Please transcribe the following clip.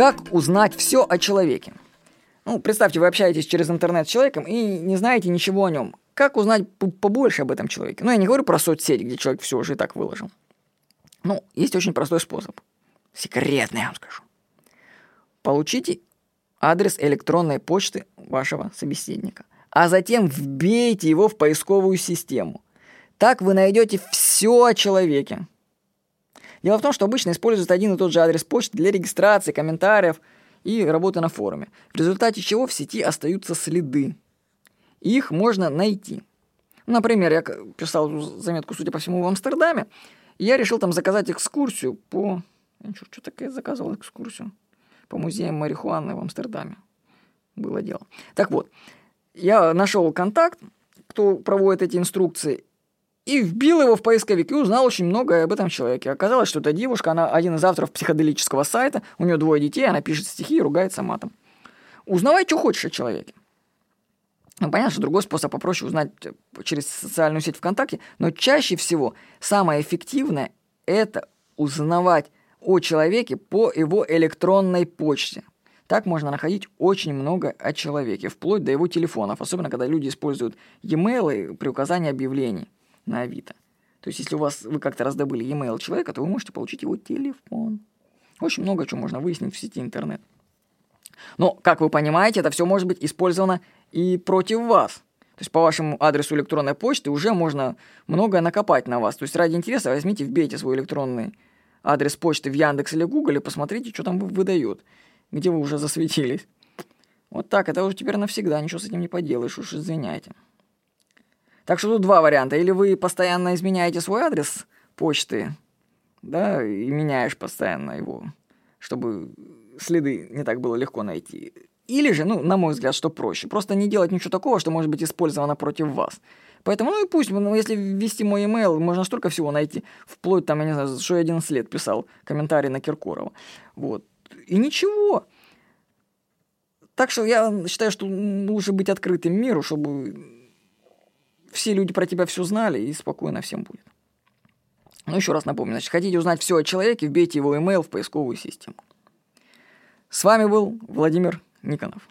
Как узнать все о человеке? Ну, представьте, вы общаетесь через интернет с человеком и не знаете ничего о нем. Как узнать побольше об этом человеке? Ну, я не говорю про соцсети, где человек все уже и так выложил. Ну, есть очень простой способ. Секретный, я вам скажу. Получите адрес электронной почты вашего собеседника, а затем вбейте его в поисковую систему. Так вы найдете все о человеке. Дело в том, что обычно используют один и тот же адрес почты для регистрации, комментариев и работы на форуме, в результате чего в сети остаются следы. Их можно найти. Например, я писал заметку, судя по всему, в Амстердаме, и я решил там заказать экскурсию по... Что, что такое заказывал экскурсию? По музеям марихуаны в Амстердаме. Было дело. Так вот, я нашел контакт, кто проводит эти инструкции, и вбил его в поисковик и узнал очень много об этом человеке. Оказалось, что эта девушка, она один из авторов психоделического сайта, у нее двое детей, она пишет стихи и ругается матом. Узнавай, что хочешь о человеке. Ну, понятно, что другой способ попроще узнать э, через социальную сеть ВКонтакте, но чаще всего самое эффективное – это узнавать о человеке по его электронной почте. Так можно находить очень много о человеке, вплоть до его телефонов, особенно когда люди используют e-mail при указании объявлений на Авито. То есть, если у вас вы как-то раздобыли e-mail человека, то вы можете получить его телефон. Очень много чего можно выяснить в сети интернет. Но, как вы понимаете, это все может быть использовано и против вас. То есть по вашему адресу электронной почты уже можно многое накопать на вас. То есть ради интереса возьмите, вбейте свой электронный адрес почты в Яндекс или Google и посмотрите, что там выдает, где вы уже засветились. Вот так, это уже теперь навсегда, ничего с этим не поделаешь, уж извиняйте. Так что тут два варианта. Или вы постоянно изменяете свой адрес почты, да, и меняешь постоянно его, чтобы следы не так было легко найти. Или же, ну, на мой взгляд, что проще, просто не делать ничего такого, что может быть использовано против вас. Поэтому, ну и пусть, ну, если ввести мой email, можно столько всего найти, вплоть там, я не знаю, что я 11 лет писал комментарий на Киркорова. Вот. И ничего. Так что я считаю, что лучше быть открытым миру, чтобы все люди про тебя все знали, и спокойно всем будет. Ну, еще раз напомню, значит, хотите узнать все о человеке, вбейте его email в поисковую систему. С вами был Владимир Никонов.